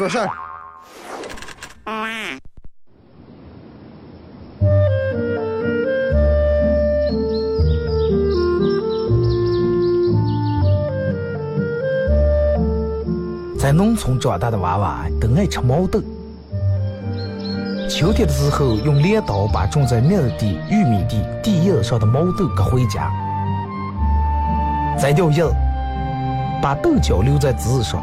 说事。在农村长大的娃娃都爱吃毛豆。秋天的时候，用镰刀把种在麦地、玉米地地叶上的毛豆割回家，摘掉叶，把豆角留在枝上。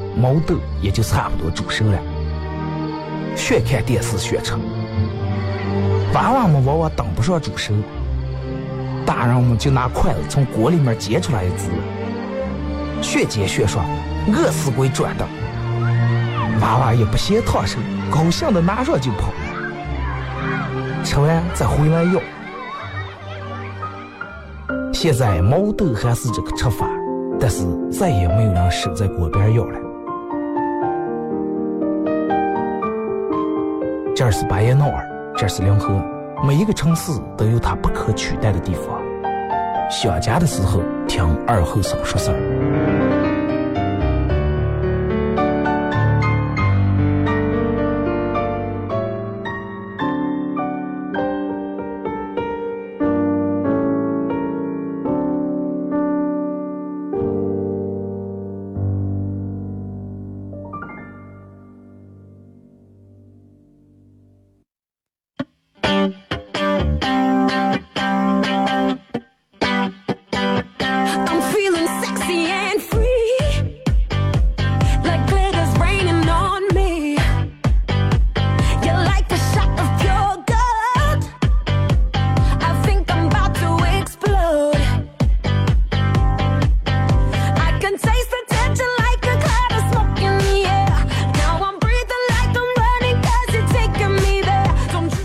毛豆也就差不多煮熟了。学看电视学吃。娃娃们往往等不上煮熟，大人们就拿筷子从锅里面夹出来一只，学煎学涮，饿死鬼转的。娃娃也不嫌烫手，高兴的拿上就跑，吃完再回来要。现在毛豆还是这个吃法，但是再也没有人守在锅边要了。这是巴彦淖尔，这是临河，每一个城市都有它不可取代的地方。想家的时候，听二后生说事儿。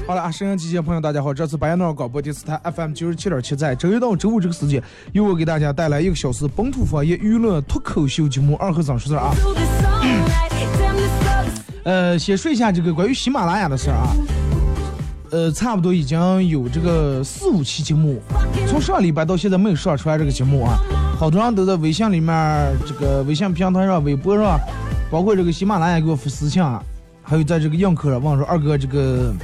好了，啊，沈阳机械朋友，大家好，这次白彦淖尔广播电视台 FM 九十七点七，在周一到周五这个时间，由我给大家带来一个小时本土方言娱乐脱口秀节目《二和尚说事》啊。呃，先说一下这个关于喜马拉雅的事儿啊。呃，差不多已经有这个四五期节目，从上礼拜到现在没有上出来这个节目啊。好多人都在微信里面、这个微信平台上、微博上，包括这个喜马拉雅给我发私信啊，还有在这个映客上问说二哥这个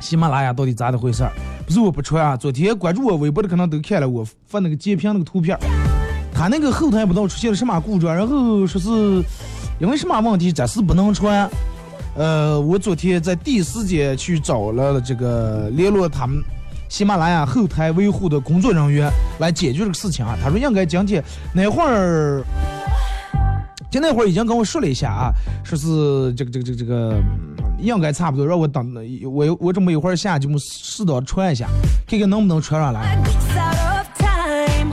喜马拉雅到底咋的回事儿？不是我不传啊，昨天关注我微博的可能都看了我发那个截屏那个图片儿，他那个后台不知道出现了什么故障，然后说是因为什么问题暂时不能传。呃，我昨天在第一时间去找了这个联络他们喜马拉雅后台维护的工作人员来解决这个事情啊。他说应该今天那会儿，就那会儿已经跟我说了一下啊，说是这个这个这个这个应该差不多，让我等我我这么一会儿下节目适当传一下，看看能不能穿上来。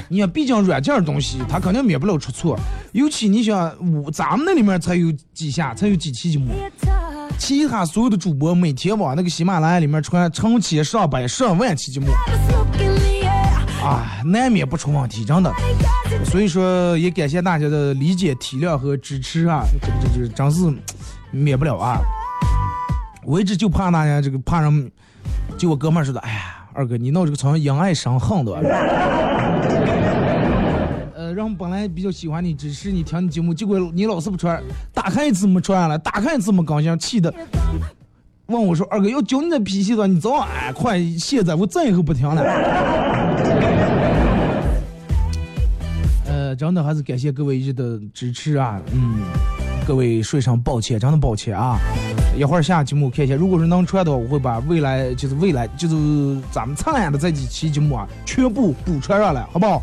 你看，毕竟软件儿东西，它肯定免不了出错。尤其你想，我咱们那里面才有几下，才有几期节目，其他所有的主播每天往那个喜马拉雅里面传成千上百上万期节目.啊，难免不出问题，真的。所以说，也感谢大家的理解、体谅和支持啊，这个这这真是免不了啊。我一直就怕大家这个怕人，就我哥们儿说的，哎呀，二哥你闹这个成因爱生恨的。呃，人本来比较喜欢你、只是你、听你节目，结果你老是不穿，打开一次没穿了，打开一次没更新，气的问我说：“二哥要教你的脾气的，你早晚哎快，现在我再以后不听了。”呃，真的还是感谢各位一直的支持啊，嗯，各位说声抱歉，真的抱歉啊！一会儿下节目看一下，如果是能穿的话，我会把未来就是未来就是咱们灿烂的这几期节目啊，全部补穿上来，好不好？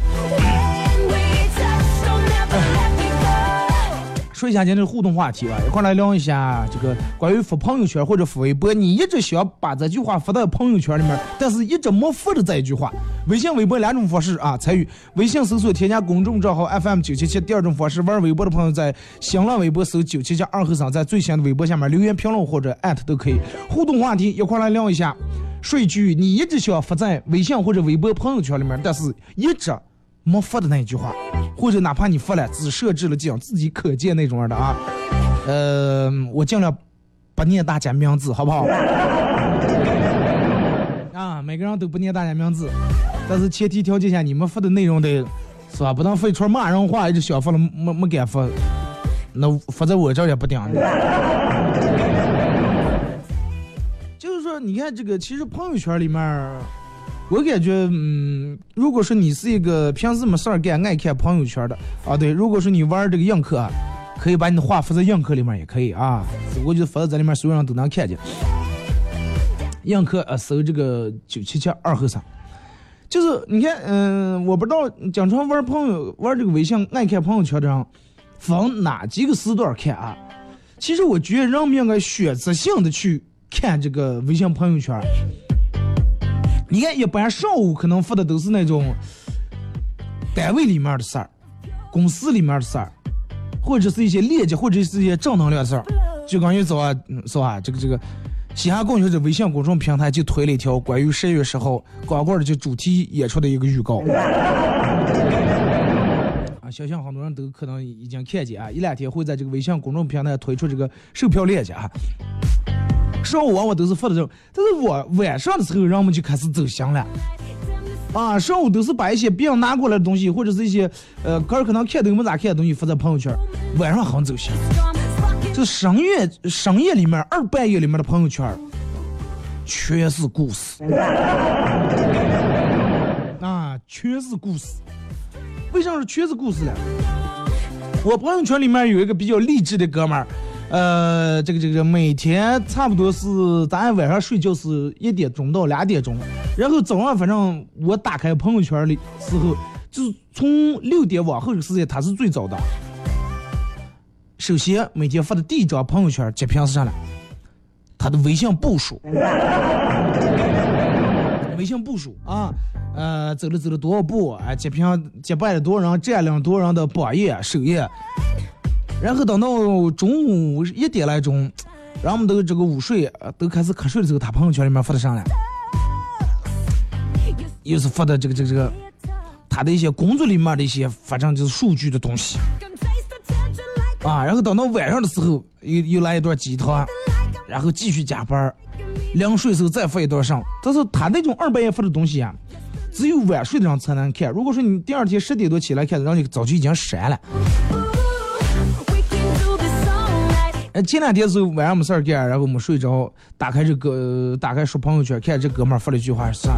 说一下今天的互动话题啊，一块来聊一下这个关于发朋友圈或者发微博，你一直想把这句话发到朋友圈里面，但是一直没发的这一句话。微信、微博两种方式啊，参与微信搜索添加公众账号 FM 九七七，第二种方式玩微博的朋友在新浪微博搜九七七二和尚，在最新的微博下面留言评论或者艾特都可以。互动话题一块来聊一下，说一句你一直想发在微信或者微博朋友圈里面，但是一直没发的那一句话，或者哪怕你发了，只设置了这样自己可见那种的啊，呃，我尽量不念大家名字，好不好？啊，每个人都不念大家名字，但是前提条件下，你们发的内容得是吧？不能发一串骂人话，一直想发了没没敢发，那发在我这儿也不顶的。就是说，你看这个，其实朋友圈里面，我感觉，嗯，如果说你是一个平时没事儿干、爱看朋友圈的啊，对，如果说你玩这个映客啊，可以把你的话发在映客里面也可以啊，我就发在这里面，所有人都能看见。映客啊，搜这个九七七二后三，就是你看，嗯、我不知道经常玩朋友玩这个微信爱看朋友圈的人，分哪几个时段看啊？其实我觉得人们应该选择性的去看这个微信朋友圈。你看，一般上午可能发的都是那种单位里面的事儿、公司里面的事儿，或者是一些链接，或者是一些正能量的事儿。就刚一早啊，嗯是吧？这个这个，西安公园这微信公众平台就推了一条关于十月十号光棍的就主题演出的一个预告。啊，相信很多人都可能已经看见啊，一两天会在这个微信公众平台推出这个售票链接啊。上午往往都是发的这种，但是我晚上的时候，人们就开始走心了。啊，上午都是把一些别人拿过来的东西，或者是一些呃，个人可能看都没咋看的东西发在朋友圈，晚上很走心。就深夜深夜里面二半夜里面的朋友圈，全是故事。啊，全是故事。为啥是全是故事呢？我朋友圈里面有一个比较励志的哥们儿，呃，这个这个每天差不多是咱晚上睡觉是一点钟到两点钟，然后早上反正我打开朋友圈的时候，就是从六点往后的时间他是最早的。首先每天发的第一张朋友圈截屏是啥呢？他的微信步数，微信步数啊，呃，走了走了多少步啊？截屏结拜了多少人，占领多少人的榜页首页。然后等到中午一点来钟，然后我们都这个午睡，都开始瞌睡的时候，他朋友圈里面发的啥呢？又是发的这个这个这个，他的一些工作里面的一些，反正就是数据的东西啊。然后等到晚上的时候，又又来一段鸡汤，然后继续加班儿，临睡时候再发一段上。但是他那种二半夜发的东西啊，只有晚睡的人才能看。如果说你第二天十点多起来看，然后你早就已经删了。哎，前两天是晚上没事儿干，然后没睡着，打开这个打开刷朋友圈，看这哥们儿发了一句话是啥？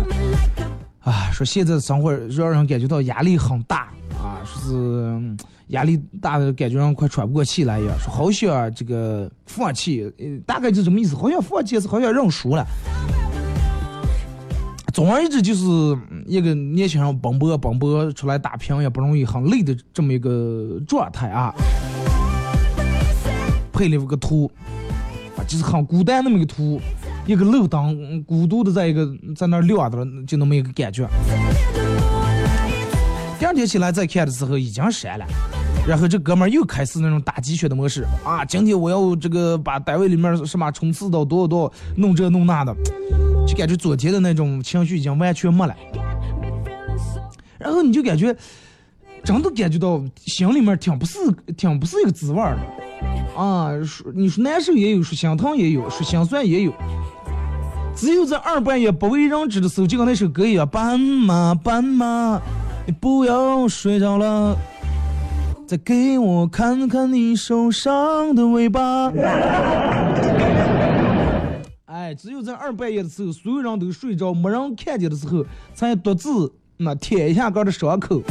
啊，说现在生活让人感觉到压力很大啊，说是压力大的感觉让快喘不过气来一样，说好想这个放弃，呃，大概就这么意思，好想放弃，是好想认输了。总而言之，就是一个年轻人奔波奔波出来打拼也不容易，很累的这么一个状态啊。配了一个图，啊，就是很孤单那么一个图，一个漏灯，孤独的在一个在那儿亮着，就那么一个感觉。第二天起来再看的时候已经删了，然后这哥们儿又开始那种打鸡血的模式啊，今天我要这个把单位里面什么冲刺到多少多少，弄这弄那的，就感觉昨天的那种情绪已经完全没了。然后你就感觉，真的感觉到心里面挺不是挺不是一个滋味儿的。啊，说你说难受也有，说心疼也有，说心酸也有。只有在二半夜不为人知的时候，就跟那首歌一样，斑马斑马，你不要睡着了，再给我看看你受伤的尾巴。哎，只有在二半夜的时候，所有人都睡着，没人看见的时候，才独自那舔一下哥的伤口。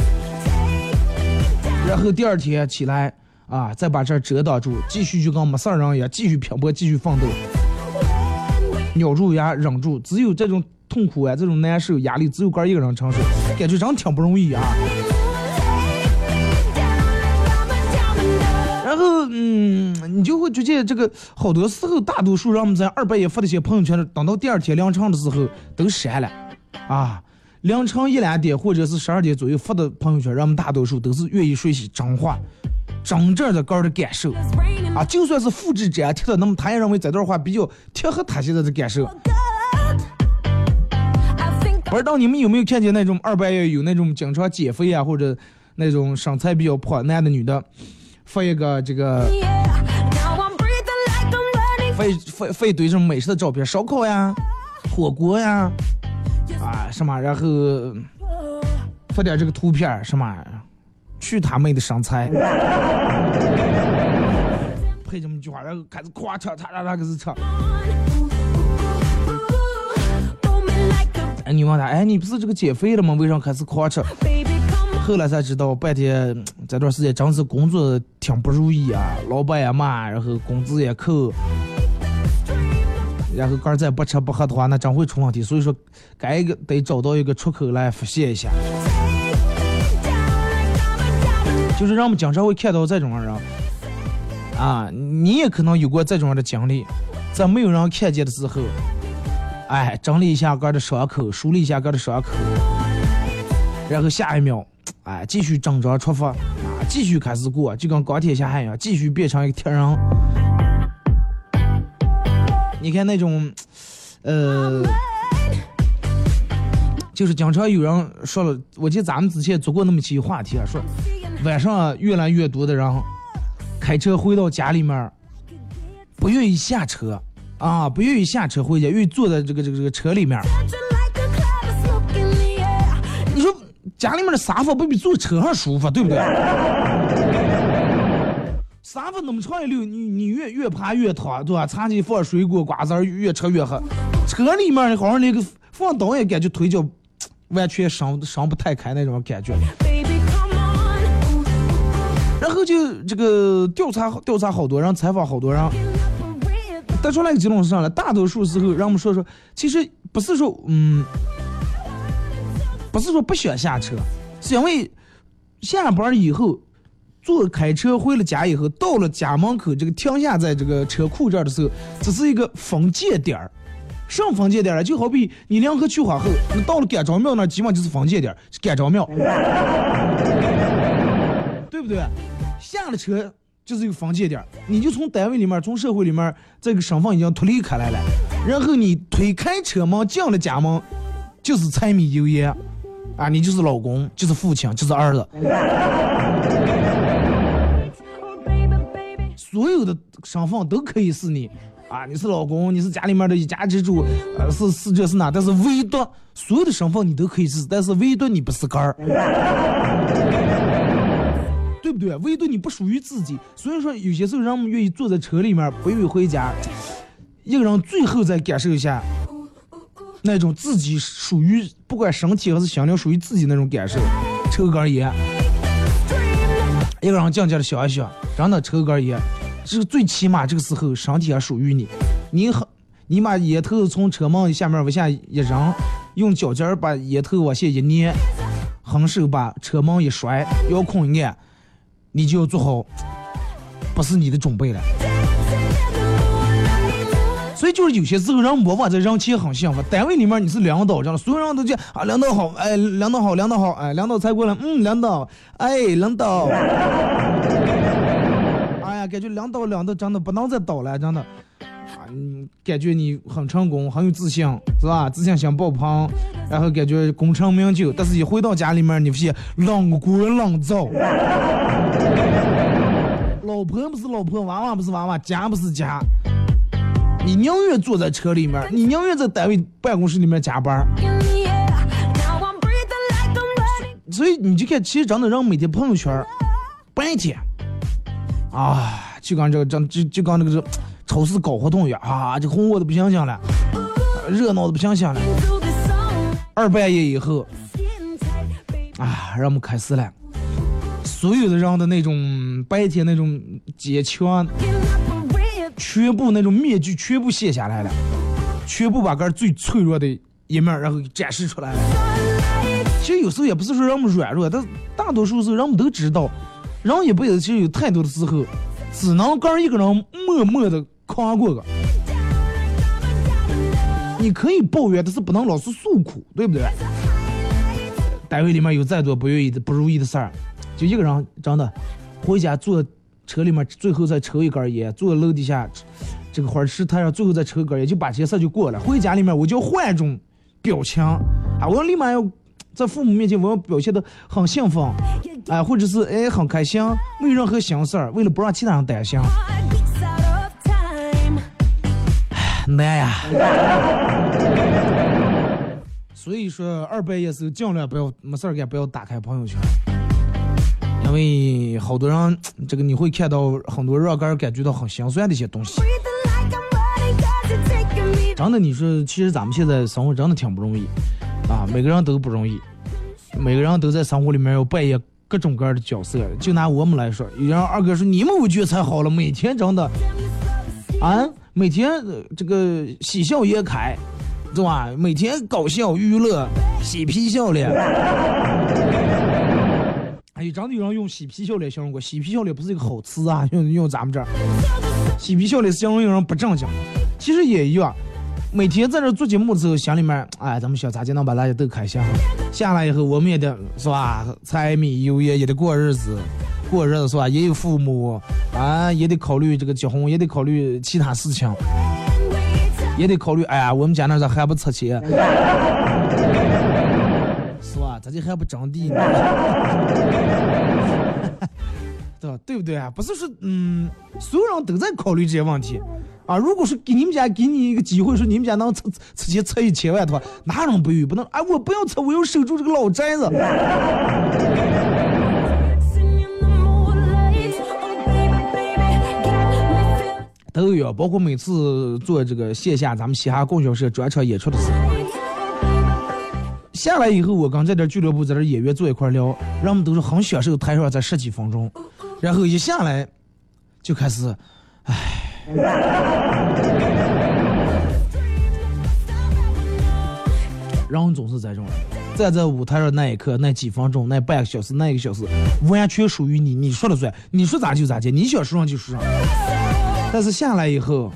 然后第二天起来，啊，再把这儿遮挡住，继续就跟没事儿人一样，继续拼搏，继续奋斗，咬住牙忍住，只有这种痛苦啊，这种难受、压力，只有个一个人承受，感觉真挺不容易啊。然后，嗯，你就会觉得这个好多时候，大多数人们在二半夜发的一些朋友圈，等到第二天凌晨的时候都删了，啊，凌晨一两点或者是十二点左右发的朋友圈，人们大多数都是愿意说些真话，真正的个人的感受，啊，就算是复制粘贴的，那么他也认为这段话比较贴合他现在的感受。不知道你们有没有看见那种二半夜有那种经常减肥啊，或者那种身材比较胖男的女的，发一个这个发一发发一堆这种美食的照片，烧烤呀、火锅呀，啊什么，然后发点这个图片什么，去他妹的身材，配这么一句话，然后开始夸扯，他他他开始扯。哎，你问他，哎，你不是这个减肥了吗？为啥开始狂吃？后来才知道，半天这段时间真是工作挺不如意啊，老板也骂，然后工资也扣，然后个儿再不吃不喝的话，那真会出问题。所以说，该一个得找到一个出口来发泄一下。就是让我们经常会看到这种人，啊，你也可能有过这种样的经历，在没有人看见的时候。哎，整理一下哥的伤口，梳理一下哥的伤口，然后下一秒，哎，继续整装出发，啊，继续开始过，就跟钢铁侠一样，继续变成一个铁人。你看那种，呃，就是经常有人说了，我记得咱们之前做过那么几期话题啊，说晚上越来越多的人开车回到家里面，不愿意下车。啊，不愿意下车回家，愿意坐在这个这个这个车里面。你说家里面的沙发不比坐车上舒服，对不对？沙发那么长一溜，你你越越爬越躺，对吧？茶几放水果瓜子儿，越吃越喝。车里面好像连个放倒也感觉腿脚完全伸伸不太开那种感觉。然后就这个调查调查好多人，采访好多人。得出来个结论是啥呢？大多数时候，让我们说说，其实不是说，嗯，不是说不想下车，是因为下班以后，坐开车回了家以后，到了家门口这个停下在这个车库这儿的时候，这是一个分界点儿。什么分界点儿就好比你两河去化后，那到了干昭庙那儿，基本就是分界点儿，干昭庙，对不对？下了车。就是一个分界点，你就从单位里面，从社会里面，这个身份已经脱离开来了。然后你推开车门进了家门，就是柴米油盐，啊，你就是老公，就是父亲，就是儿子。所有的身份都可以是你，啊，你是老公，你是家里面的一家之主，呃，是是这是那，但是唯独所有的身份你都可以是，但是唯独你不是杆儿。对？唯独你不属于自己，所以说有些时候人们愿意坐在车里面，不愿意回家。一个人最后再感受一下那种自己属于不管身体还是心灵属于自己那种感受。抽根烟，一个人静静的想一想，真的抽根烟，这最起码这个时候身体还属于你。你很，你把烟头从车门下面往下一扔，用脚尖把烟头往下一捏，横手把车门一摔，遥控一按。你就要做好，不是你的准备了。所以就是有些时候，人往往在人前很幸福，单位里面你是领导，这样所有人都讲啊，领导好，哎，领导好，领导好，哎，领导。才过来，嗯，领导，哎，领导，哎呀，感觉领导领导真的不能再倒了，真的，啊，你感觉你很成功，很有自信，是吧？自信心爆棚，然后感觉功成名就，但是一回到家里面，你发现冷锅冷灶。老婆不是老婆，娃娃不是娃娃，家不是家。你宁愿坐在车里面，你宁愿在单位办公室里面加班。所以你就看，其实真的让每天朋友圈，白天，啊，就刚这个，就就刚那个这超市搞活动一样啊，这红火的不行行了，热闹的不行行了。二半夜以后，啊，让我们开始了。所有的人的那种，白天那种坚强，全部那种面具全部卸下来了，全部把个最脆弱的一面然后展示出来了。其实有时候也不是说人们软弱，但大多数时候人们都知道，人一辈子其实有太多的时候，只能跟一个人默默的扛过个。你可以抱怨，但是不能老是诉苦，对不对？单位里面有再多不愿意的、不如意的事儿，就一个人真的回家坐车里面，最后再抽一根烟，坐楼底下这个花池台上，最后再抽根烟，就把这些事就过了。回家里面我就换一种表情啊，我要立马要在父母面前我要表现的很兴奋，哎，或者是哎很开心，没有任何心事儿，为了不让其他人担心。难呀，所以说二半夜时候尽量不要没事儿干，不要打开朋友圈，因为好多人这个你会看到很多让个人感觉到很心酸的一些东西。真的，你说其实咱们现在生活真的挺不容易啊，每个人都不容易，每个人都在生活里面要扮演各种各样的角色。就拿我们来说，有人二哥说你们我觉得才好了，每天真的啊。每天这个喜笑颜开，对吧？每天搞笑娱乐，嬉皮笑脸。哎，真的有人用嬉皮笑脸形容过，嬉皮笑脸不是一个好词啊，用用咱们这儿，嬉皮笑脸形容有人不正经。其实也一样，每天在这做节目的时候，心里面，哎，咱们小杂技能把大家都开心。下来以后，我们也得是吧，柴米油盐也得过日子。过日子是吧？也有父母啊，也得考虑这个结婚，也得考虑其他事情，也得考虑。哎呀，我们家那咋还不出钱？是吧？咋就还不征地呢？对吧？对不对啊？不是说，嗯，所有人都在考虑这些问题啊。如果说给你们家给你一个机会，说你们家能出出钱出一千万的话，哪人不愿意？不能啊！我不要出，我要守住这个老宅子。都有，包括每次做这个线下咱们嘻哈供销社专场演出的时候，下来以后，我跟这点俱乐部在这演员坐一块聊，人们都是很享受台上这十几分钟，然后一下来就开始，唉，人总是这种，站在舞台上那一刻，那几分钟，那半个小时，那一个小时，完全属于你，你说了算，你说咋就咋地，你想说上就说上。但是下来以后，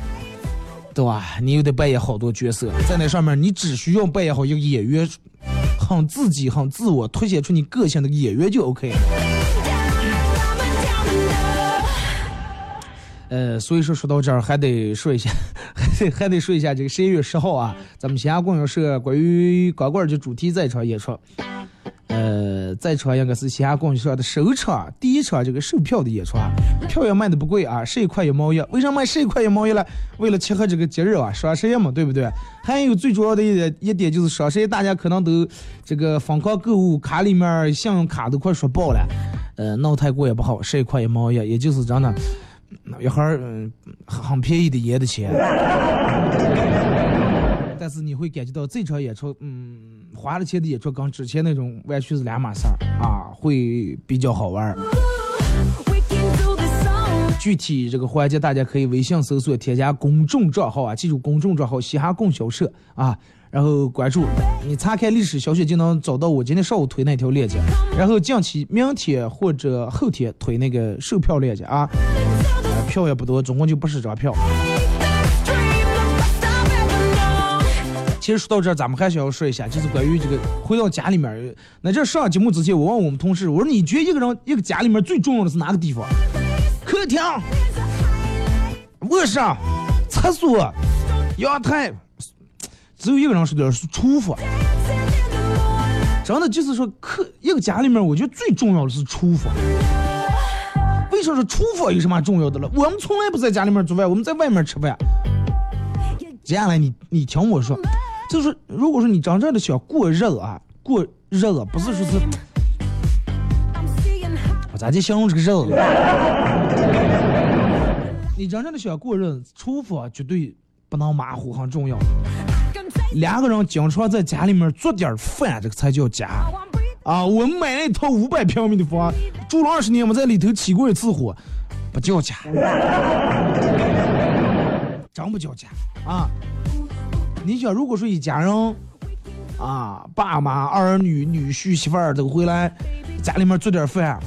对吧？你又得扮演好多角色，在那上面，你只需要扮演好一个演员，很自己、很自我，凸显出你个性的演员就 OK 了。呃，所以说说到这儿，还得说一下，还 得还得说一下这个十一月十号啊，咱们西安公园社关于光棍节主题在场演出。呃，在场应该是西安供销社的首场第一场这个售票的演出啊，票也卖的不贵啊，十一块一毛一。为什么卖十一块一毛一了？为了切合这个节日啊，双十一嘛，对不对？还有最主要的一点一点就是双十一，大家可能都这个疯狂购物，卡里面信用卡都快刷爆了。呃，闹太过也不好，十一块一毛一，也就是真的，一盒嗯很便宜的烟的钱。但是你会感觉到这场演出，嗯。花了钱的演出跟之前那种完全是两码事儿啊，会比较好玩儿。具体这个环节大家可以微信搜索添加公众账号啊，记住公众账号嘻哈供销社啊，然后关注，你查看历史消息就能找到我今天上午推那条链接，然后近期明天或者后天推那个售票链接啊，票也不多，总共就不十张票。其实说到这儿，咱们还想要说一下，就是关于这个回到家里面。那这上节目之前，我问我们同事，我说你觉得一个人一个家里面最重要的是哪个地方？客厅、卧室、厕所、阳台，只有一个人说的是厨房。真的就是说，客一个家里面，我觉得最重要的是厨房。为什么说厨房有什么重要的了？我们从来不在家里面做饭，我们在外面吃饭。接下来你你听我说。就是，如果说你真正的想过日子啊，过日子不是说是，我咋就形容这个日子？你真正的想过日子，厨房绝对不能马虎，很重要。两个人经常在家里面做点饭，这个才叫家。啊，我们买了一套五百平米的房，住了二十年，我们在里头起过一次火，不叫家，真不叫家啊！你想，如果说一家人啊，爸妈、儿女、女婿、媳妇儿都回来，家里面做点饭，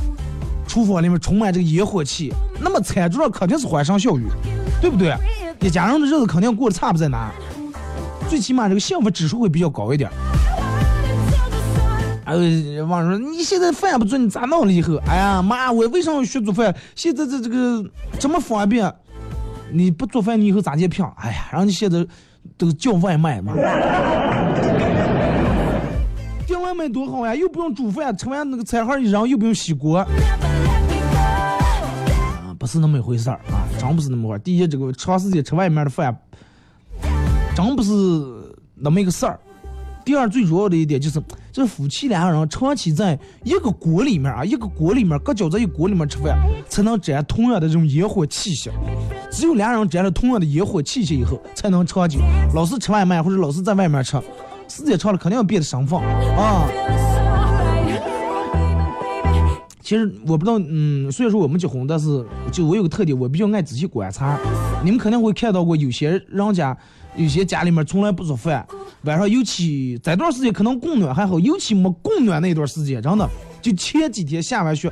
厨房里面充满这个烟火气，那么餐桌上肯定是欢声笑语，对不对？一家人的日子肯定过得差不在哪，最起码这个幸福指数会比较高一点。哎，网上说你现在饭不做，你咋弄了以后？哎呀妈，我为什么学做饭？现在这这个这么方便，你不做饭你以后咋结平？哎呀，然后你现在都叫外卖嘛，叫外卖多好呀，又不用煮饭，吃完那个菜盒一扔，又不用洗锅。啊，不是那么一回事儿啊，真不是那么回事儿。第一，这个长时间吃外面的饭，真不是那么一个事儿。第二，最主要的一点就是，这夫妻两个人长期在一个锅里面啊，一个锅里面搁搅在一锅里面吃饭，才能沾同样的这种烟火气息。只有两人沾了同样的烟火气息以后，才能长久。老是吃外卖或者老是在外面吃，时间长了肯定要变得生分啊。其实我不知道，嗯，虽然说我们结婚，但是就我有个特点，我比较爱仔细观察。你们肯定会看到过，有些人家，有些家里面从来不做饭，晚上尤其这段时间可能供暖还好，尤其没供暖那段时间，真的就前几天下完雪，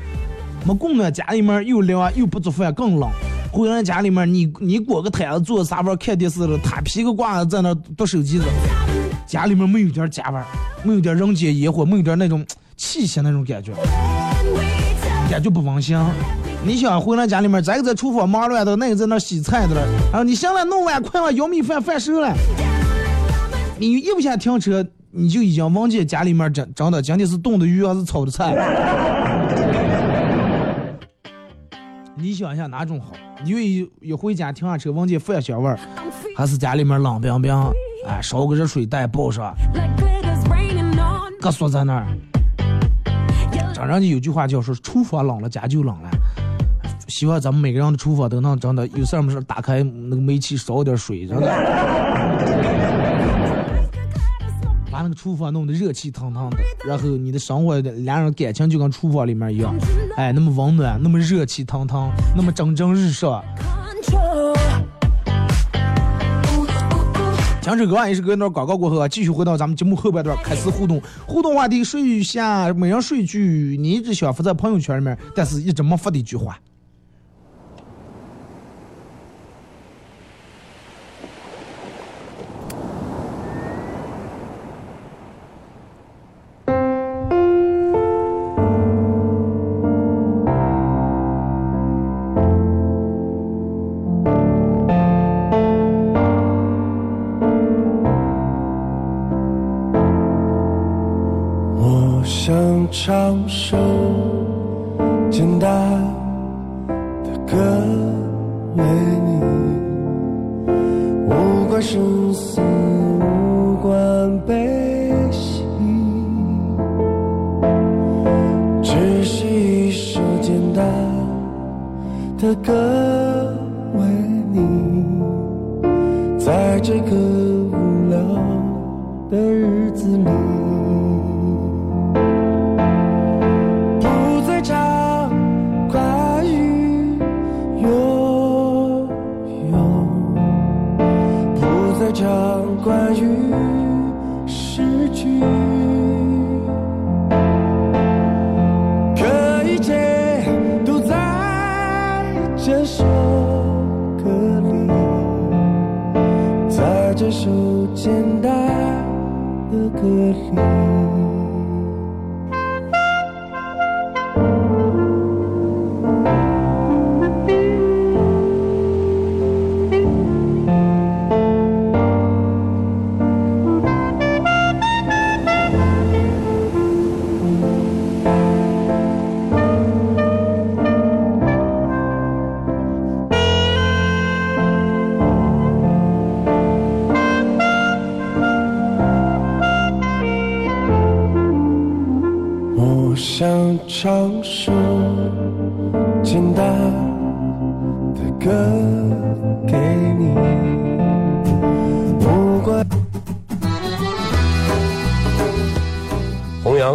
没供暖，家里面又凉又不做饭更冷。回来家里面，你你裹个毯子坐沙发看电视了，他披个褂子在那剁手机子，家里面没有点家味，没有点人间烟火，没有点那种 气息那种感觉。感觉不温馨。你想回来家里面，这个在厨房忙乱的，那个在那洗菜的了，然后你行了，弄碗快碗舀米饭，饭熟了。你一不想停车，你就已经忘记家里面真真的今天是冻的鱼还是炒的菜。你想一下哪种好？你愿意一回家停下车闻见饭香味，还是家里面冷冰冰，哎，烧个热水袋抱上，搁锁在那儿？真人家有句话叫说，厨房冷了，家就冷了。希望咱们每个人的厨房都能真的有事儿没事打开那个煤气烧点水，真的，把那个厨房弄得热气腾腾的，然后你的生活两人感情就跟厨房里面一样，哎，那么温暖，那么热气腾腾，那么蒸蒸日上。听这歌完一首歌，那广告过后啊，继续回到咱们节目后半段开始互动。互动话题：说一下每人说一句你一直想发在朋友圈里面，但是一直没发的一句话。为你，无关生死，无关悲喜，只是一首简单的歌为你，在这个无聊的日子里。的歌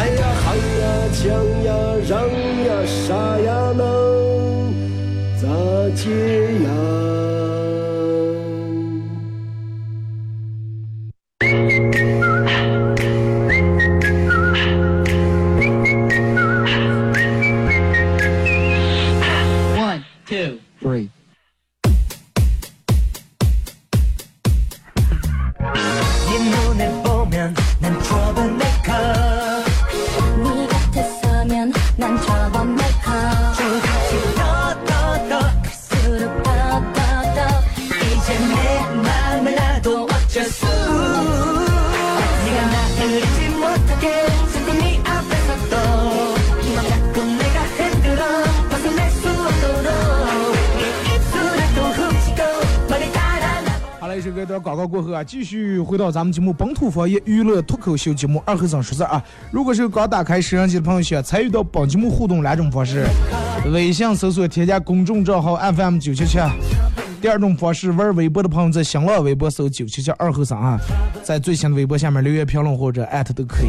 爱呀恨呀抢呀嚷呀杀呀能咋解呀继续回到咱们节目本土方言娱乐脱口秀节目《二和尚说事》啊。如果是刚打开摄像机的朋友，想参与到本节目互动两种方式：微信搜索添加公众账号 FM 九七七；第二种方式，玩微博的朋友在新浪微博搜九七七二和尚啊，在最新的微博下面留言评论或者艾特都可以。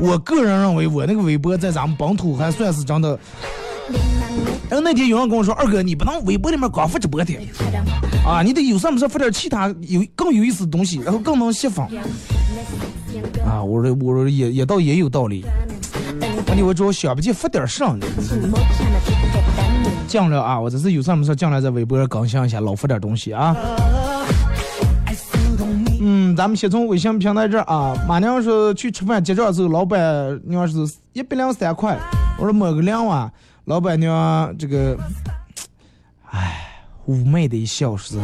我个人认为，我那个微博在咱们本土还算是真的。然后那天有人跟我说：“二哥，你不能微博里面光发直播的。”啊，你得有事没事发点其他有更有意思的东西，然后更能吸粉。啊，我说我说也也倒也有道理。问题我主要想不起发点啥呢。尽量啊，我这是有事没事尽量在微博上更新一下，老发点东西啊。嗯，咱们先从微信平台这儿啊，马娘说去吃饭结账的时候，老板娘是一百零三块，我说抹个两万，老板娘这个，唉。妩媚的一笑是，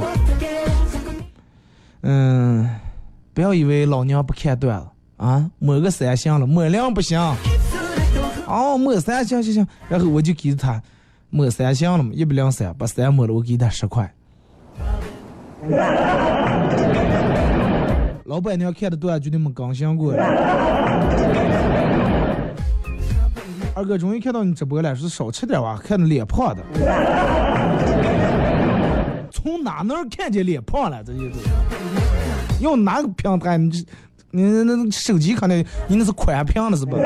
嗯，不要以为老娘不看段子啊，抹个三星了，抹两不行。哦，抹三星行行，然后我就给他抹三星了嘛，一百零三，把三抹了，我给他十块。老板娘看的段绝对没更新过。二哥终于看到你直播了，说少吃点吧，看着脸胖的。从哪能看见脸胖了？这些都用哪个平台？你这，你那手机可能你那是宽屏了是吧？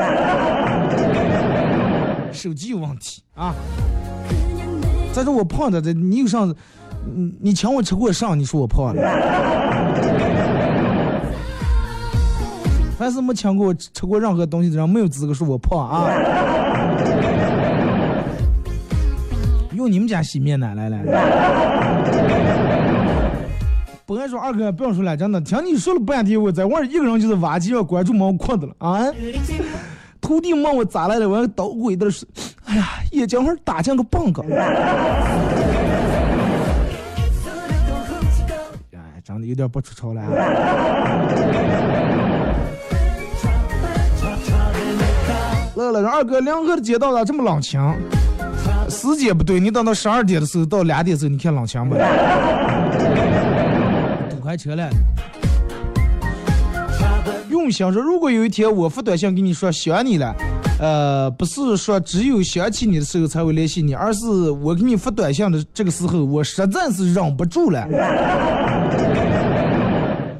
手机有问题啊！再说我胖的，这你有上，你你请我吃过上，你说我胖了？凡是没请过我吃过任何东西的人，没有资格说我胖啊！用你们家洗面奶来了。本来说二哥不用说了，真的，听你说了半天，我在我一个人就是挖机要关注毛裤子了啊！徒弟问我咋来了，我要捣鬼的是，哎呀，眼睛会打进个棒个。哎，长得有点不出丑了啊。二哥，两河的街道咋这么冷清？时间不对，你等到十二点的时候，到两点的时候，你看冷清不？堵开车了。用想说，如果有一天我发短信给你说想你了，呃，不是说只有想起你的时候才会联系你，而是我给你发短信的这个时候，我实在是忍不住了，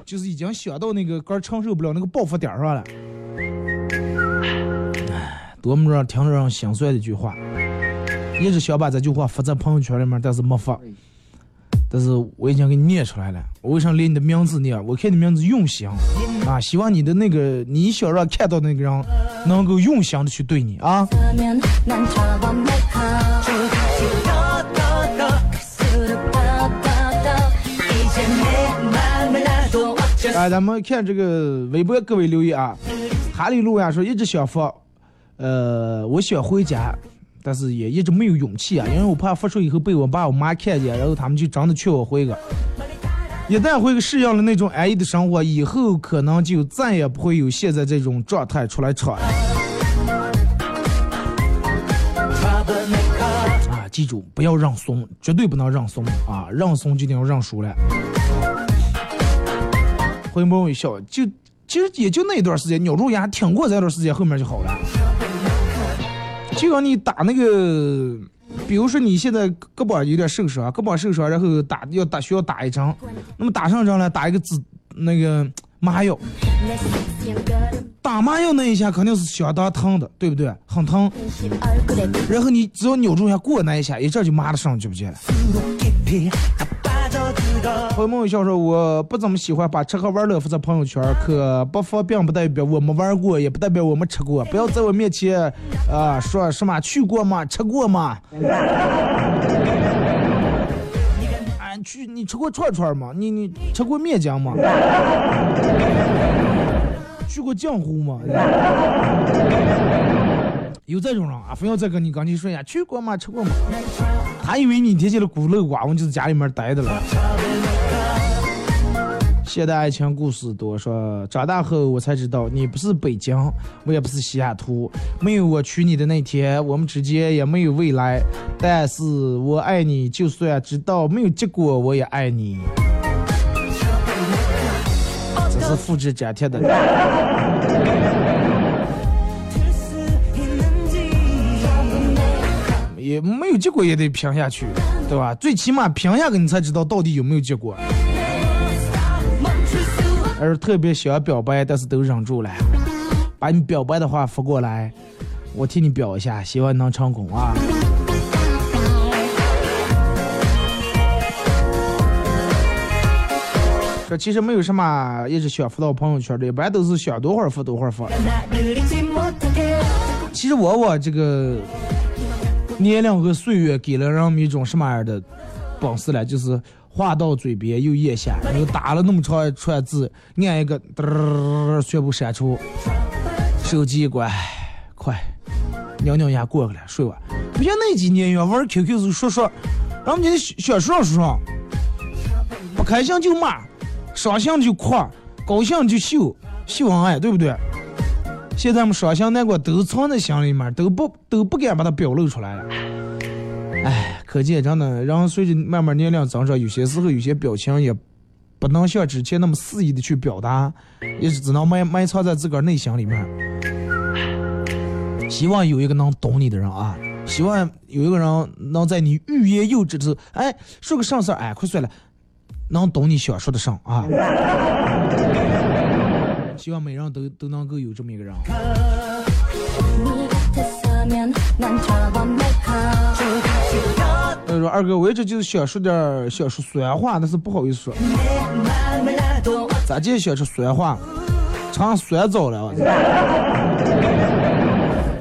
就是已经想到那个肝承受不了那个爆发点上了。多么让听着让心碎的一句话。一直想把这句话发在朋友圈里面，但是没发。但是我已经给你念出来了，我为啥连你的名字念？我看你名字用心啊，希望你的那个你想让看到那个人能够用心的去对你啊。哎，咱们看这个微博各位留言啊，哈利路亚说一直想发，呃，我想回家，但是也一直没有勇气啊，因为我怕发出以后被我爸我妈看见，然后他们就真的劝我回个。一旦回适应了那种安逸的生活，以后可能就再也不会有现在这种状态出来闯了。记住不要让怂，绝对不能让怂啊！让怂就等于让输了。回眸一笑，就其实也就那一段时间，咬住牙挺过这段时间，后面就好了。就像你打那个，比如说你现在胳膊有点受伤，胳膊受伤，然后打要打需要打一针，那么打上针了，打一个止那个麻药，打麻药那一下肯定是相当疼的，对不对？很疼。然后你只要扭住一下过那一下，一阵就麻的上去不见了。回眸一笑说：“我不怎么喜欢把吃喝玩乐发在朋友圈，可不发并不代表我没玩过，也不代表我没吃过。不要在我面前啊、说什么去过吗？吃过吗？俺去，你吃过串串吗？你你吃过面浆吗？去过江湖吗？有这种人啊，非要再跟你刚才说呀，去过吗？吃过吗？还以为你提起了孤陋寡闻，就是家里面待的了。现代爱情故事多，说长大后我才知道，你不是北京，我也不是西雅图，没有我娶你的那天，我们之间也没有未来。但是我爱你，就算知道没有结果，我也爱你。这是复制粘贴的。没有结果也得评下去，对吧？最起码评下去你才知道到底有没有结果。而特别想表白，但是都忍住了，把你表白的话发过来，我替你表一下，希望你能成功啊！说其实没有什么一直想发到朋友圈的，一般都是想多会儿发多会儿发。其实我我这个年龄和岁月给了人们一种什么样的本事呢？就是话到嘴边又咽下，然后打了那么长一串字，按一个嘚全部删除，手机一关，快，尿尿也过去了，睡吧。不像那几年原玩 QQ 是说说，然后你想说说说，不开心就骂，伤心就哭，高兴就秀，秀恩爱，对不对？现在我们伤心难过都藏在心里面，都不都不敢把它表露出来了。哎，可见真的，人随着慢慢年龄增长，有些时候有些表情也不能像之前那么肆意的去表达，也是只能埋埋藏在自个儿内心里面。希望有一个能懂你的人啊，希望有一个人能在你欲言又止的时，哎，说个啥事儿，哎，快算了，能懂你想说的上啊。希望每人都都能够有这么一个人。他说：“二哥，我一直就是想说点想说酸话，但是不好意思说。咋就想说酸话，尝酸枣了。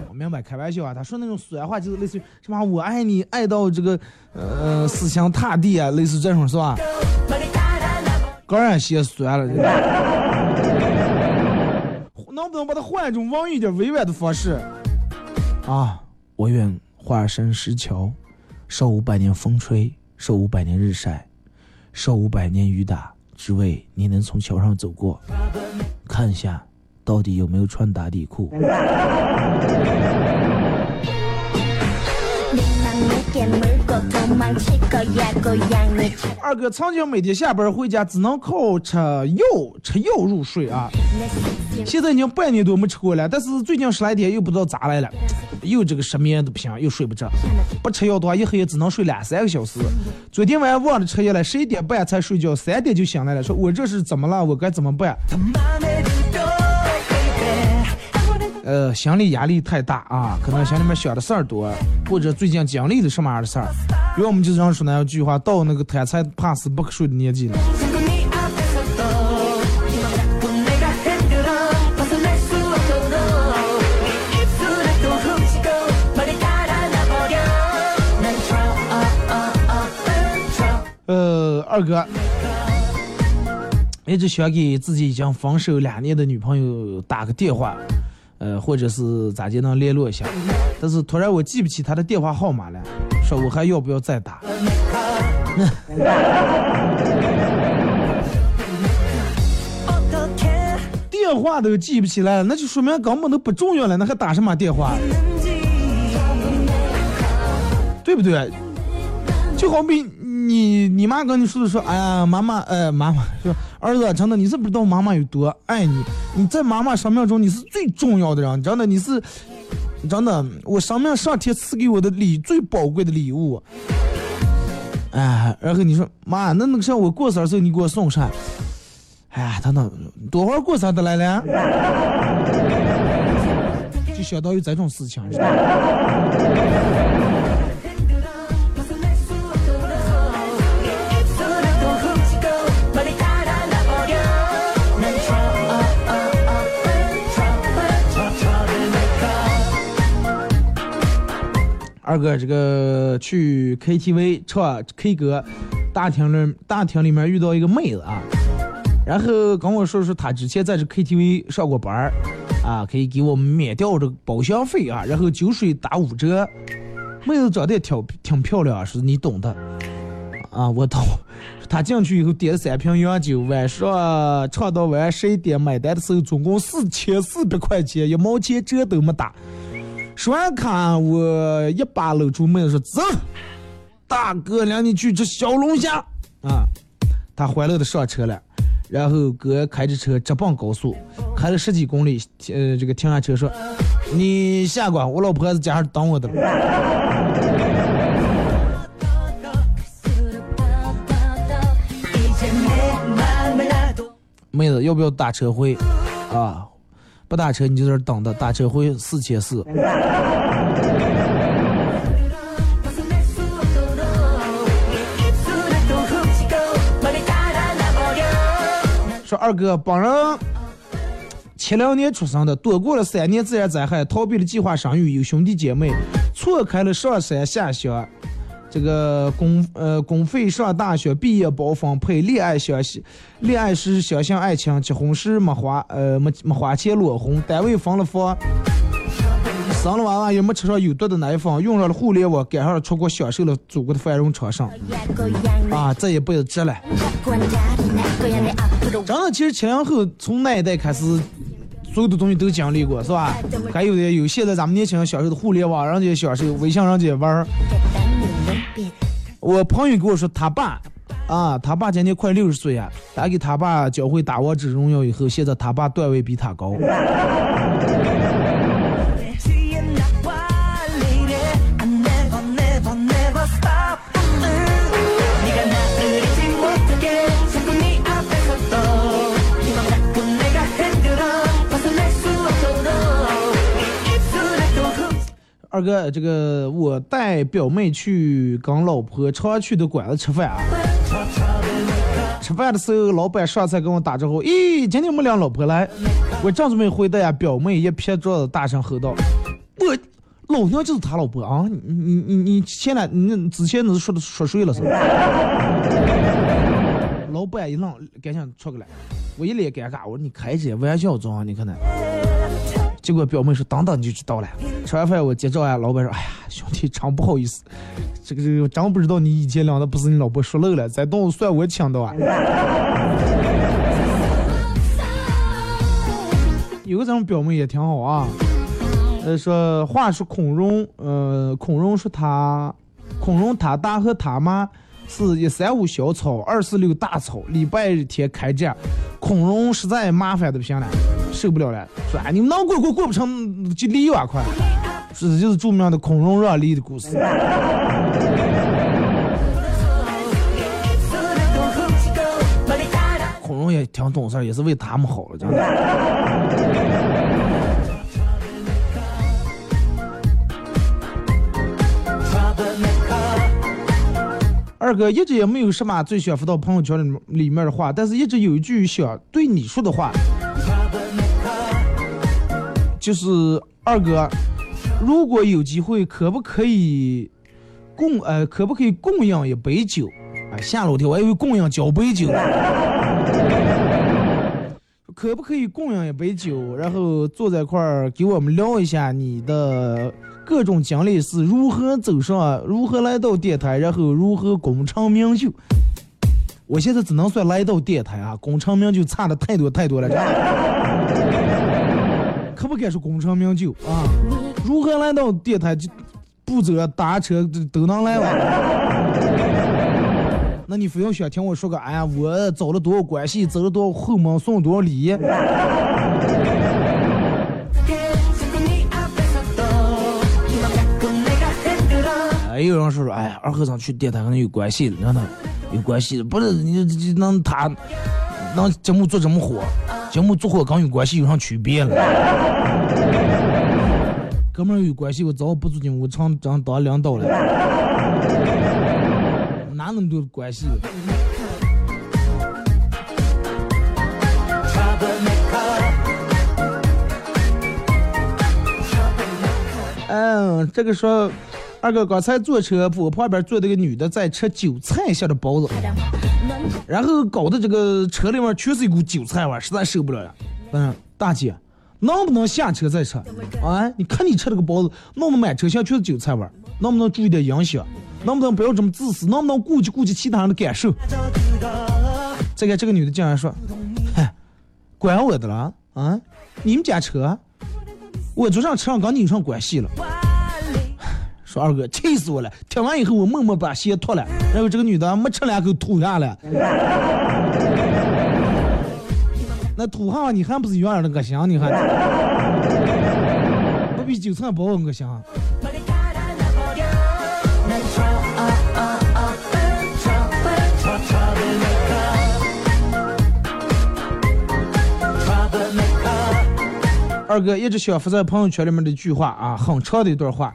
我明白，开玩笑啊。他说那种酸话就是类似于什么‘我爱你’，爱到这个呃死心塌地啊，类似这种是吧？当然先酸了。”这个能不能把它换一种文艺点、委婉的方式？啊，我愿化身石桥，受五百年风吹，受五百年日晒，受五百年雨打，只为你能从桥上走过，看一下到底有没有穿打底裤。二哥曾经每天下班回家只能靠吃药吃药入睡啊。现在已经半年多没吃过了但是最近十来天又不知道咋来了又这个失眠的不行又睡不着。不吃药的话一黑夜只能睡两三个小时。昨天晚上忘了吃药了十一点半才睡觉三点就醒来了说我这是怎么了？我该怎么办？呃，心理压力太大啊，可能心里面想的事儿多，或者最近经历的什么样的事儿。因为我们经常说那句话，到那个贪财怕死不可数的年纪了。二哥一直想给自己已经分手两年的女朋友打个电话，呃，或者是咋接能联络一下。但是突然我记不起他的电话号码了，说我还要不要再打？电话都记不起来了，那就说明根本都不重要了，那还打什么电话？对不对？就好比你你妈跟你说的说，哎呀，妈妈，呃，妈妈说，儿子，真的你是不知道妈妈有多爱你，你在妈妈生命中你是最重要的人，真的你是，真的，我生命上天赐给我的礼最宝贵的礼物。哎，然后你说妈，那那个像，我过生日时候你给我送啥？哎呀，等等，多会儿过生日来了？就相当于这种事情，是吧二哥，这个去 KTV 唱 K 歌，大厅里大厅里面遇到一个妹子啊，然后跟我说说她之前在这 KTV 上过班儿，啊，可以给我们免掉这个包厢费啊，然后酒水打五折。妹子长得也挺挺漂亮，是你懂的，啊，我懂。她进去以后点了 三瓶洋酒，晚上唱到晚上十一点，买单的时候总共四千四百块钱，一毛钱折都没打。说完卡，我一把搂住妹子说：“走，大哥领你去吃小龙虾啊！”他欢乐的上车了，然后哥开着车直奔高速，开了十几公里，呃，这个停下车说：“你下关，我老婆在家等我的了。”妹子，要不要打车回？啊，不打车你就在这等着，打车回四千四。说二哥，本人七零年出生的，躲过了三年自然灾害，逃避了计划生育，有兄弟姐妹，错开了上山下乡。这个公呃公费上大学，毕业包分配，恋爱相信，恋爱时相信爱情，结婚时没花呃没没花钱裸婚，单位分了房，生了娃娃也没吃上有毒的奶粉，用上了互联网，赶上了出国，享受了祖国的繁荣昌盛，啊，这一辈子值了。真的，其实七零后从那一代开始，所有的东西都经历过，是吧？还有的有现在咱们年轻人享受的互联网，人家享受，微信人家玩儿。我朋友跟我说，他爸啊，他爸今年快六十岁啊，他给他爸教会打王者荣耀以后，现在他爸段位比他高。二哥，这个我带表妹去跟老婆常去的馆子吃饭啊。吃饭的时候，老板上菜跟我打招呼：“咦，今天没领老婆来？”我正准备回答呀，表妹一撇桌子，大声吼道：“我老娘就是他老婆啊！你你你你前来，你之前你是说的说谁了是吧？” 老板一愣，赶紧出过来。我一脸尴尬，我说：“你开这玩笑中啊？你看那。”结果表妹说：“等等你就知道了。”吃完饭我结账啊，老板说：“哎呀，兄弟，真不好意思，这个这个真不知道你以前领的不是你老婆说漏了，这顿算我请的啊。”有个咱们表妹也挺好啊，呃，说话说孔融，呃，孔融说他，孔融他大和他妈是一三五小草，二四六大草，礼拜天开战，孔融实在麻烦的不行了。受不了了，说啊，你们能过过过不成就离我快，是这就是著名的孔融让梨的故事。孔融也挺懂事，也是为他们好了，真的。二哥一直也没有什么最想发到朋友圈里里面的话，但是一直有一句想对你说的话。就是二哥，如果有机会，可不可以供呃，可不可以供养一杯酒？啊，下楼梯，我还以为供养交杯酒。可不可以供养一杯酒，然后坐在一块儿，给我们聊一下你的各种经历是如何走上，如何来到电台，然后如何功成名就？我现在只能算来到电台啊，功成名就差的太多太多了。不敢说功成名就啊！如何来到电台就步走、打车都能来了。那你非要想听我说个，哎呀，我走了多少关系，走了多少后门，送了多少礼？哎，有人说说，哎，二和尚去电台可能有关系了，真的有关系了，不是你这能他能节目做这么火，节目做火跟有关系有啥区别了？哥们儿有关系，我早不做节目，我常当当领导了，哪那么多关系？嗯，这个说，二哥刚才坐车，我旁边坐的个女的在吃韭菜馅的包子，然后搞得这个车里面全是一股韭菜味，实在受不了了。嗯，大姐，能不能下车再吃？啊，你看你吃这个包子，弄得满车厢全是韭菜味，能不能注意点影响？能不能不要这么自私？能不能顾及顾及其他人的感受？再看这个女的竟然说，嗨，管我的了啊？你们家车，我坐上车上跟你有啥关系了？说二哥气死我了！听完以后我默默把鞋脱了，然后这个女的没吃两口吐下来。那吐下你还不是一样的恶心？你还不比韭菜包恶心？二哥一直想发在朋友圈里面的一句话啊，很长的一段话。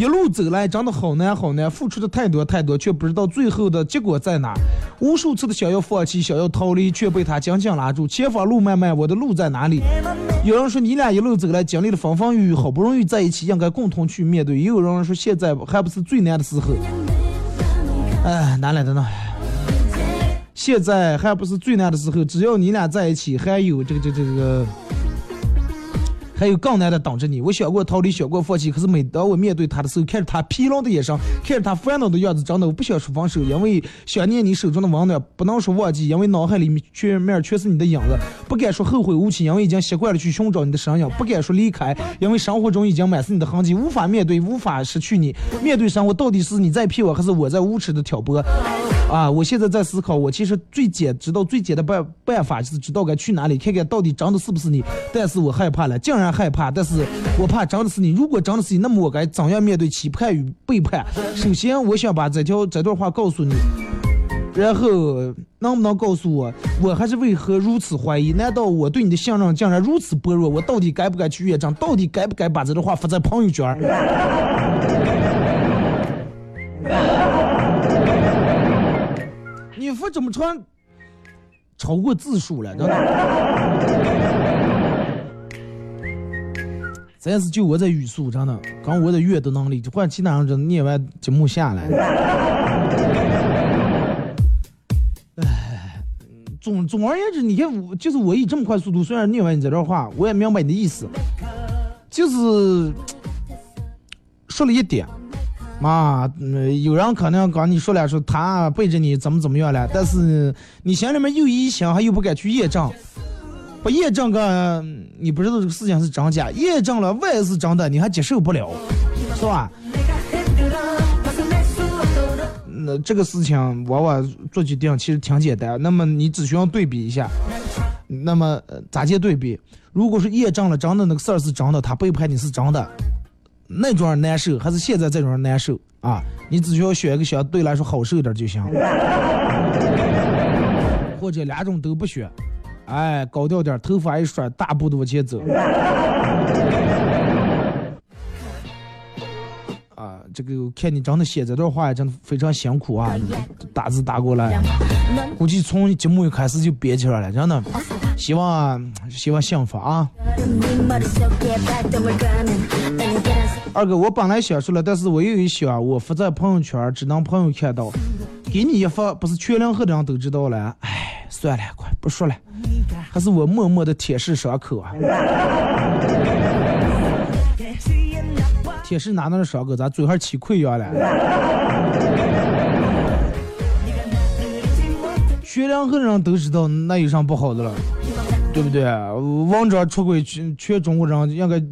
一路走来，真的好难好难，付出的太多太多，却不知道最后的结果在哪。无数次的想要放弃，想要逃离，却被他紧紧拉住。前方路漫漫，我的路在哪里？有人说你俩一路走来，经历了风风雨雨，好不容易在一起，应该共同去面对。也有人说现在还不是最难的时候。哎，哪来的呢。现在还不是最难的时候，只要你俩在一起，还有这个这个这个。还有更难的等着你。我想过逃离，想过放弃，可是每当我面对他的时候，看着他疲劳的眼神，看着他烦恼的样子，真的我不想说放手，因为想念你手中的温暖，不能说忘记，因为脑海里面全面全是你的影子，不敢说后悔无期，因为已经习惯了去寻找你的身影，不敢说离开，因为生活中已经满是你的痕迹，无法面对，无法失去你。面对生活，到底是你在骗我，还是我在无耻的挑拨？啊！我现在在思考，我其实最简知道最简的办办法就是知道该去哪里，看看到底长的是不是你。但是我害怕了，竟然害怕，但是我怕长的是你。如果长的是你，那么我该怎样面对期盼与背叛？首先，我想把这条这段话告诉你，然后能不能告诉我，我还是为何如此怀疑？难道我对你的信任竟然如此薄弱？我到底该不该去验证？到底该不该把这段话发在朋友圈？你发这么长，超过字数了，真的。真是就我这语速，真的，刚我的阅读能力，换其他人真念完节目下来。哎，总总而言之，你看我就是我以这么快速度，虽然念完你这段话，我也明白你的意思，就是说了一点。妈，嗯，有人可能跟你说了，说他背着你怎么怎么样了，但是你心里面又一想，还又不敢去验证，不验证个，你不知道这个事情是真假，验证了万一是真的，你还接受不了，是吧？那这个事情往往做决定其实挺简单，那么你只需要对比一下，那么咋介对比？如果是验证了真的那个事儿是真的，他背叛你是真的。那种人难受，还是现在这种人难受啊？你只需要选一个相对来说好受点就行，或者两种都不选，哎，高调点，头发一甩，大步的往前走。啊，这个看你真的写这段话，真的非常辛苦啊！打字打过来，估计从节目一开始就憋起来了，真的。希望希望幸福啊！二哥，我本来想说了，但是我又一想，我发在朋友圈，只能朋友看到，给你一发，不是全两河的人都知道了。哎，算了，快不说了，还是我默默的舔舐伤口啊！舔舐哪能伤口？咋嘴上起溃疡了？全两河的人都知道，那有啥不好的了？对不对？王章出轨，全全中国人应该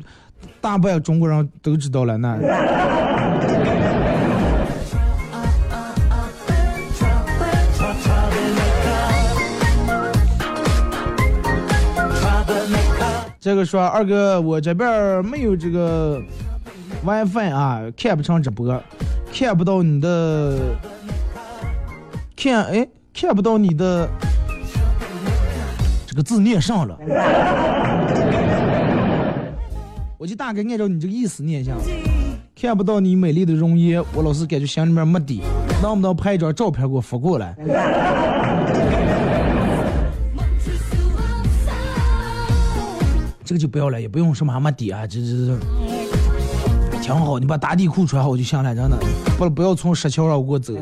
大半中国人都知道了，那。这个说二哥，我这边没有这个 Wi-Fi 啊，看不成直播，看不到你的，看，哎，看不到你的，这个字念上了。我就大概按照你这个意思念一下。看不到你美丽的容颜，我老是感觉心里面没底，能不能拍一张照片给我发过来？这个就不要了，也不用什么还没底啊，这这这挺好。你把打底裤穿好就行了，真的，不不要从石桥上给我走。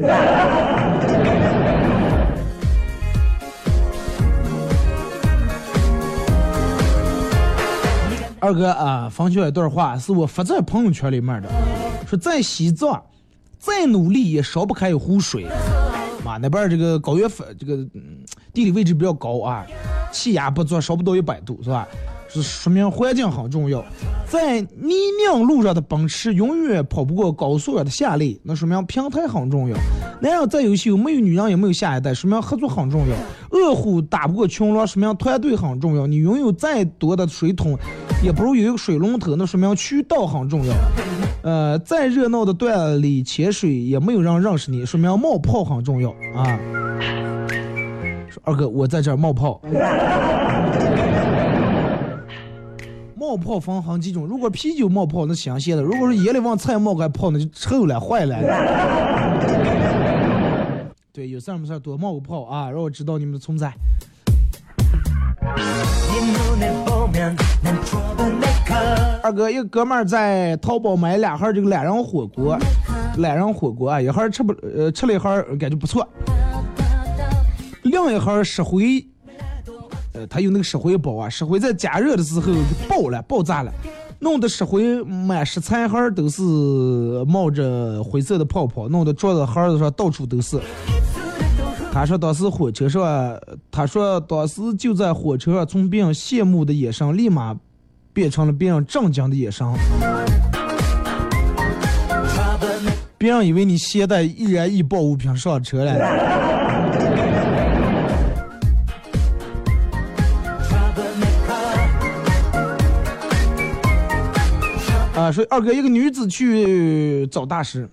二哥啊，分享一段话，是我发在朋友圈里面的，说在西藏，再努力也烧不开一壶水。妈，那边这个高原反，这个嗯地理位置比较高啊，气压不足，烧不到一百度，是吧？是说明环境很重要。在泥泞路上的奔驰永远跑不过高速上的夏利，那说明平台很重要。男人再优秀，没有女人也没有下一代，说明合作很重要。饿虎打不过群狼，说明团队很重要。你拥有再多的水桶，也不如有一个水龙头，那说明渠道很重要。呃，再热闹的段里潜水，也没有人认识你，说明冒泡很重要啊。说二哥，我在这冒泡。冒泡分好几种，如果啤酒冒泡那新鲜的，如果是夜里往菜冒个泡那就臭了坏了。对，有事儿没事儿多冒个泡啊，让我知道你们的存在。二哥，一个哥们儿在淘宝买两盒这个懒人火锅，懒人火锅啊，一盒吃不呃吃了一盒感觉不错，另一盒石灰，呃，他有那个石灰包啊，石灰在加热的时候就爆了，爆炸了，弄得石灰满石材盒都是冒着灰色的泡泡，弄得桌子盒子上到处都是。他说当时火车上，他说当时就在火车上，从别人羡慕的眼神，立马变成了别人震惊的眼神。别人以为你携带易燃易爆物品上车了。说二哥，一个女子去找大师，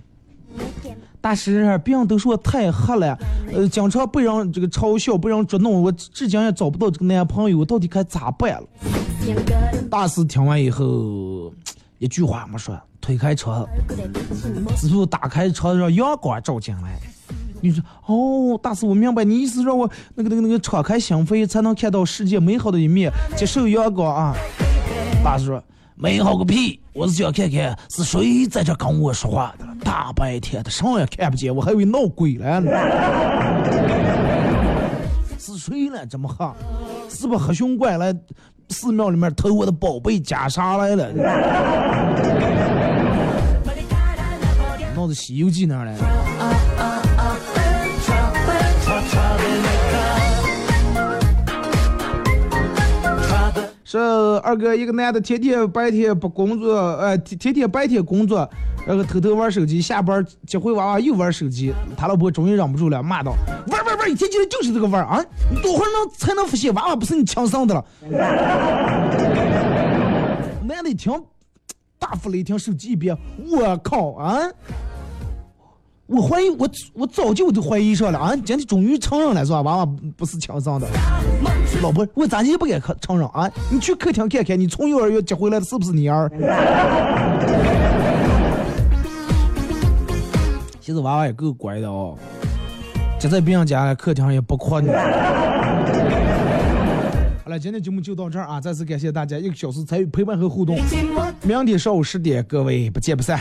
大师，别人都说我太黑了，呃，经常被人这个嘲笑，被人捉弄，我至今也找不到这个男朋友，我到底该咋办了？大师听完以后，一句话没说，推开窗，之后打开窗，让阳光照进来。你说哦，大师，我明白你意思，让我那个那个那个敞开心扉，才能看到世界美好的一面，接受阳光啊。大师说。美好个屁！我是想看看是谁在这跟我说话的。大白天的，啥也看不见，我还以为闹鬼了呢。是谁呢？这么黑？是不是黑熊怪来寺庙里面偷我的宝贝袈裟来了？闹到《西游记》那儿来了。是二哥，一个男的天天白天不工作，呃，天天天白天工作，然后偷偷玩手机，下班接回娃娃又玩手机，他老婆终于忍不住了，骂道：“玩玩玩，一天天就是这个玩啊！你多会儿能才能发现娃娃不是你亲生的了？”男的一听，大发雷霆，手机一别，我靠啊！我怀疑我我早就都怀疑上了啊！今天终于承认了是吧？娃娃不是亲生的。老婆，我咋也不敢承承认啊！你去客厅看看，你从幼儿园接回来的是不是你儿？其实娃娃也够乖的哦，接在别人家客厅也不哭你。好了，今天节目就到这儿啊！再次感谢大家一个小时参与陪伴和互动。明天上午十点，各位不见不散。